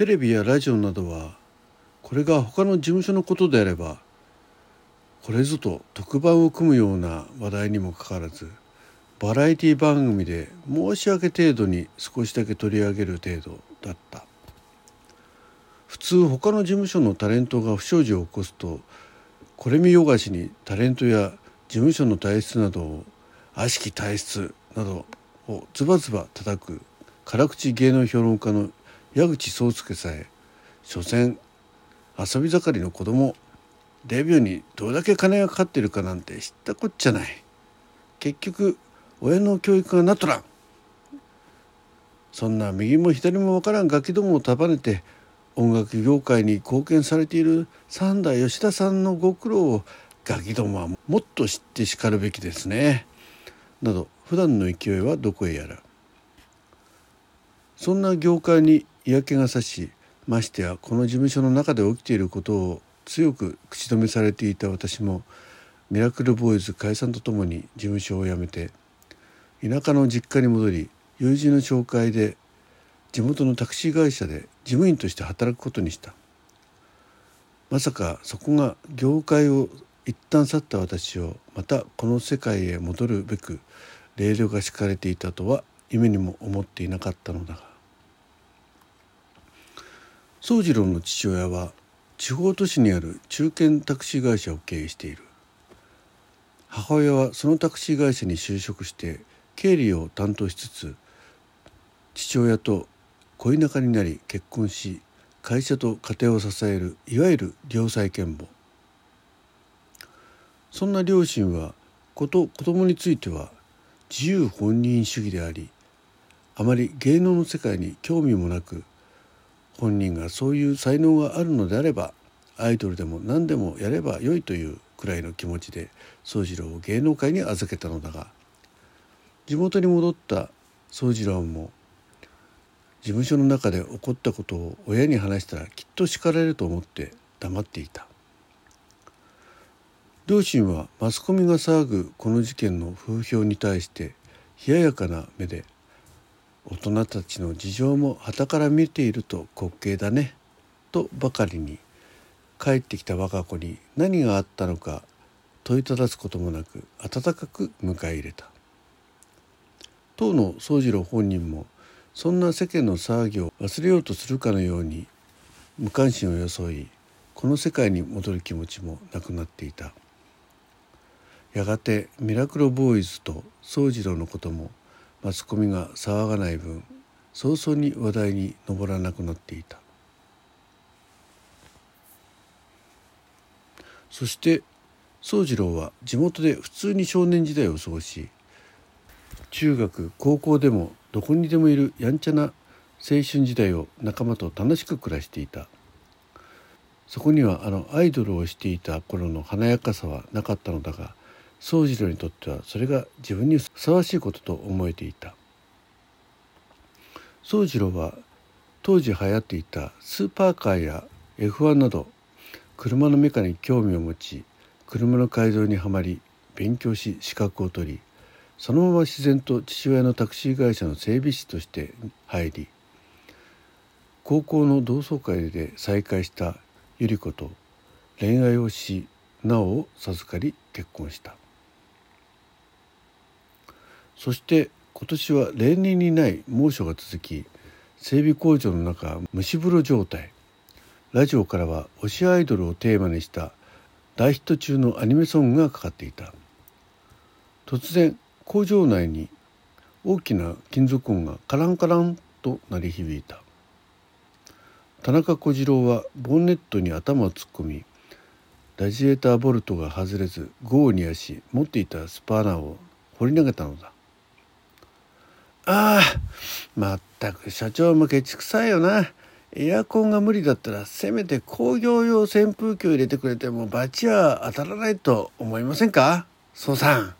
テレビやラジオなどはこれが他の事務所のことであればこれぞと特番を組むような話題にもかかわらずバラエティ番組で申し訳程度に少しだけ取り上げる程度だった。普通他の事務所のタレントが不祥事を起こすとこれ見よがしにタレントや事務所の体質などを悪しき体質などをズバズバ叩く辛口芸能評論家の矢口壮介さえ所詮遊び盛りの子供。デビューにどれだけ金がかかってるかなんて知ったこっちゃない。結局親の教育がなっとらんそんな右も左もわからんガキどもを束ねて音楽業界に貢献されている三田吉田さんのご苦労をガキどもはもっと知ってしかるべきですね。など普段の勢いはどこへやら。そんな業界に嫌気がさしましてやこの事務所の中で起きていることを強く口止めされていた私もミラクルボーイズ解散とともに事務所を辞めて田舎の実家に戻り友人の紹介で地元のタクシー会社で事務員として働くことにした。まさかそこが業界を一旦去った私をまたこの世界へ戻るべくレールが敷かれていたとは夢にも思っていなかったのだが宗次郎の父親は地方都市にある中堅タクシー会社を経営している。母親はそのタクシー会社に就職して経理を担当しつつ父親と恋仲になり結婚し会社と家庭を支えるいわゆる良妻賢母。そんな両親はこと子供については自由本人主義でありあまり芸能の世界に興味もなく本人がそういう才能があるのであればアイドルでも何でもやればよいというくらいの気持ちで宗次郎を芸能界に預けたのだが地元に戻った宗次郎も事務所の中で起こったことを親に話したらきっと叱られると思って黙っていた。両親はマスコミが騒ぐこの事件の風評に対して冷ややかな目で大人たちの事情も傍から見ていると滑稽だね。とばかりに帰ってきた我が子に何があったのか問いただすこともなく温かく迎え入れた。当の宗次郎本人もそんな世間の騒ぎを忘れようとするかのように無関心を装いこの世界に戻る気持ちもなくなっていた。やがてミラクルボーイズと宗次郎のこともマスコミが騒がない分早々に話題に上らなくなっていた。そして宗次郎は地元で普通に少年時代を過ごし中学高校でもどこにでもいるやんちゃな青春時代を仲間と楽しく暮らしていた。そこにはあのアイドルをしていた頃の華やかさはなかったのだが宗次郎にとってはそれが自分にふさわしいことと思えていた。宗次郎は当時流行っていたスーパーカーや F1 など車のメカに興味を持ち車の改造にはまり勉強し資格を取りそのまま自然と父親のタクシー会社の整備士として入り高校の同窓会で再会した百合子と恋愛をしなおを授かり結婚した。そして今年は例年にない猛暑が続き整備工場の中蒸し風呂状態。ラジオからは推しアイドルをテーマにした大ヒット中のアニメソングがかかっていた。突然工場内に大きな金属音がカランカランと鳴り響いた。田中小次郎はボンネットに頭を突っ込みラジエーターボルトが外れず豪に足持っていたスパーナーを放り投げたのだ。ああまったく社長もケチくさいよな。エアコンが無理だったらせめて工業用扇風機を入れてくれてもバチは当たらないと思いませんか？宋さん。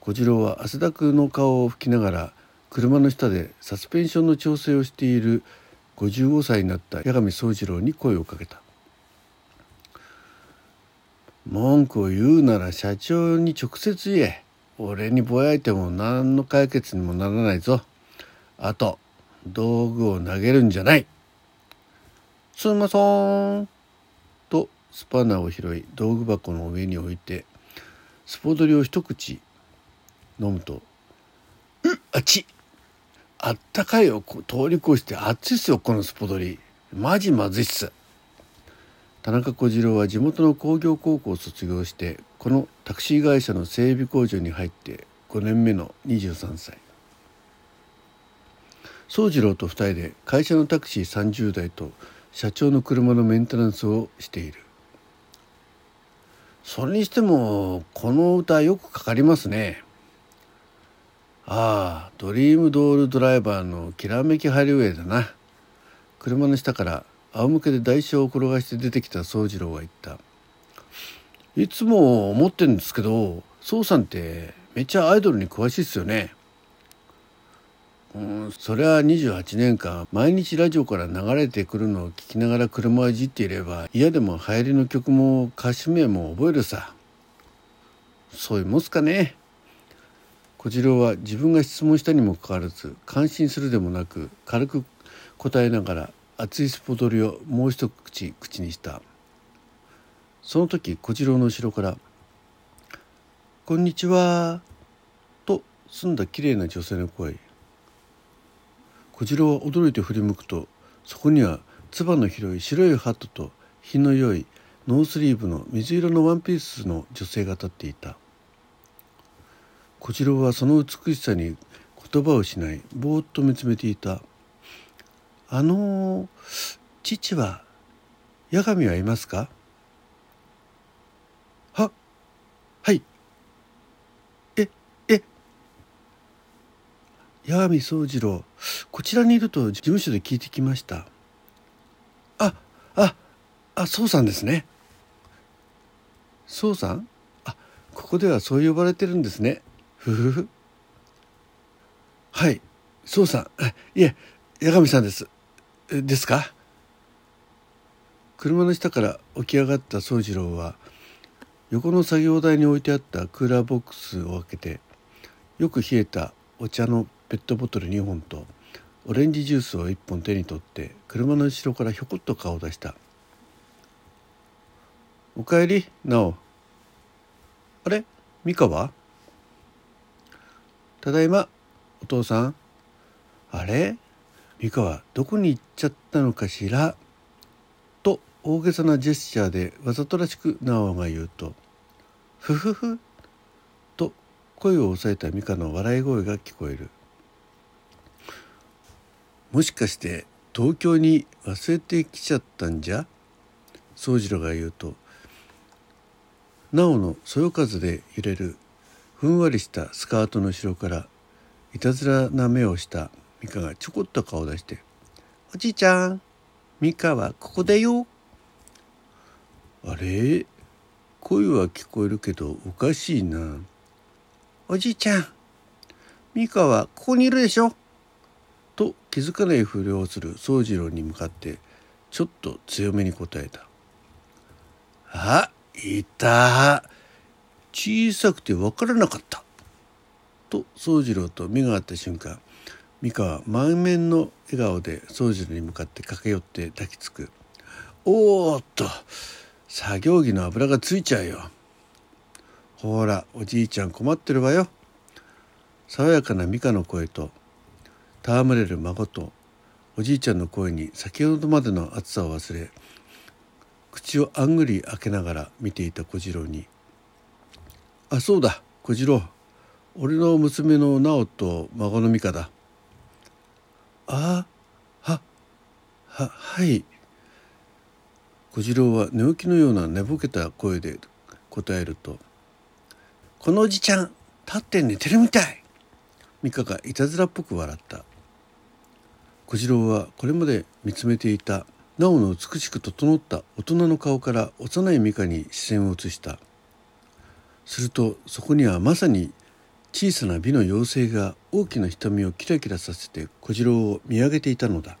小次郎は汗だくの顔を拭きながら車の下でサスペンションの調整をしている55歳になった八神宗次郎に声をかけた。文句を言うなら社長に直接言え。俺にぼやいても何の解決にもならないぞ。あと道具を投げるんじゃない。すんまそーん。とスパナを拾い道具箱の上に置いてスポドリを一口飲むと「うっあっち。あったかいを通り越して熱いっすよこのスポドリ。マジまずいっす」田中小次郎は地元の工業高校を卒業してこのタクシー会社の整備工場に入って5年目の23歳。宗次郎と2人で会社のタクシー30台と社長の車のメンテナンスをしている。それにしてもこの歌よくかかりますね。ああドリームドールドライバーのきらめきハリウェイだな。車の下から仰向けで台車を転がして出てきた宗次郎が言った。いつも思ってるんですけど宗さんってめっちゃアイドルに詳しいっすよね。うんそりゃ28年間毎日ラジオから流れてくるのを聞きながら車をいじっていれば嫌でも流行りの曲も歌手名も覚えるさ。そういうもんすかね。小次郎は自分が質問したにもかかわらず感心するでもなく軽く答えながら熱いスポドリをもう一口口にした。その時小次郎の後ろから「こんにちは」と澄んだきれいな女性の声。小次郎は驚いて振り向くとそこにはつばの広い白いハットと品の良いノースリーブの水色のワンピースの女性が立っていた。小次郎はその美しさに言葉をしないぼーっと見つめていた「あの父は八神はいますか?」ははいええ八神宗次郎こちらにいると事務所で聞いてきましたあああそうさんですねそうさん？あここではそう呼ばれてるんですねふふふ。はい、そうさん。いえ、八神さんです。ですか？車の下から起き上がった宗次郎は横の作業台に置いてあったクーラーボックスを開けてよく冷えたお茶のペットボトル2本とオレンジジュースを1本手に取って車の後ろからひょこっと顔を出した「おかえりなお」あれ？美香はただいまお父さんあれ？美香はどこに行っちゃったのかしら？と大げさなジェスチャーでわざとらしく直が言うと「ふふふ」と声を抑えた美香の笑い声が聞こえる。もしかして東京に忘れてきちゃったんじゃ？宗次郎が言うと直のそよ風で揺れるふんわりしたスカートの後ろからいたずらな目をした。ミカがちょこっと顔出して「おじいちゃんミカはここだよ」あれ？声は聞こえるけどおかしいな。おじいちゃんミカはここにいるでしょ。と気づかないふりをする宗次郎に向かってちょっと強めに答えた「あいた。小さくて分からなかった」と宗次郎と目が合った瞬間美香は満面の笑顔で宗次郎に向かって駆け寄って抱きつく「おーっと作業着の油がついちゃうよ」「ほらおじいちゃん困ってるわよ」爽やかな美香の声と戯れる孫とおじいちゃんの声に先ほどまでの暑さを忘れ口をあんぐり開けながら見ていた小次郎に「あそうだ小次郎。俺の娘の直と孫の美香だ。あはははい。小次郎は寝起きのような寝ぼけた声で答えると「このおじちゃん立って寝てるみたい!」美香がいたずらっぽく笑った。小次郎はこれまで見つめていた直の美しく整った大人の顔から幼い美香に視線を移した。するとそこにはまさに小さな美の妖精が大きな瞳をキラキラさせて小次郎を見上げていたのだ。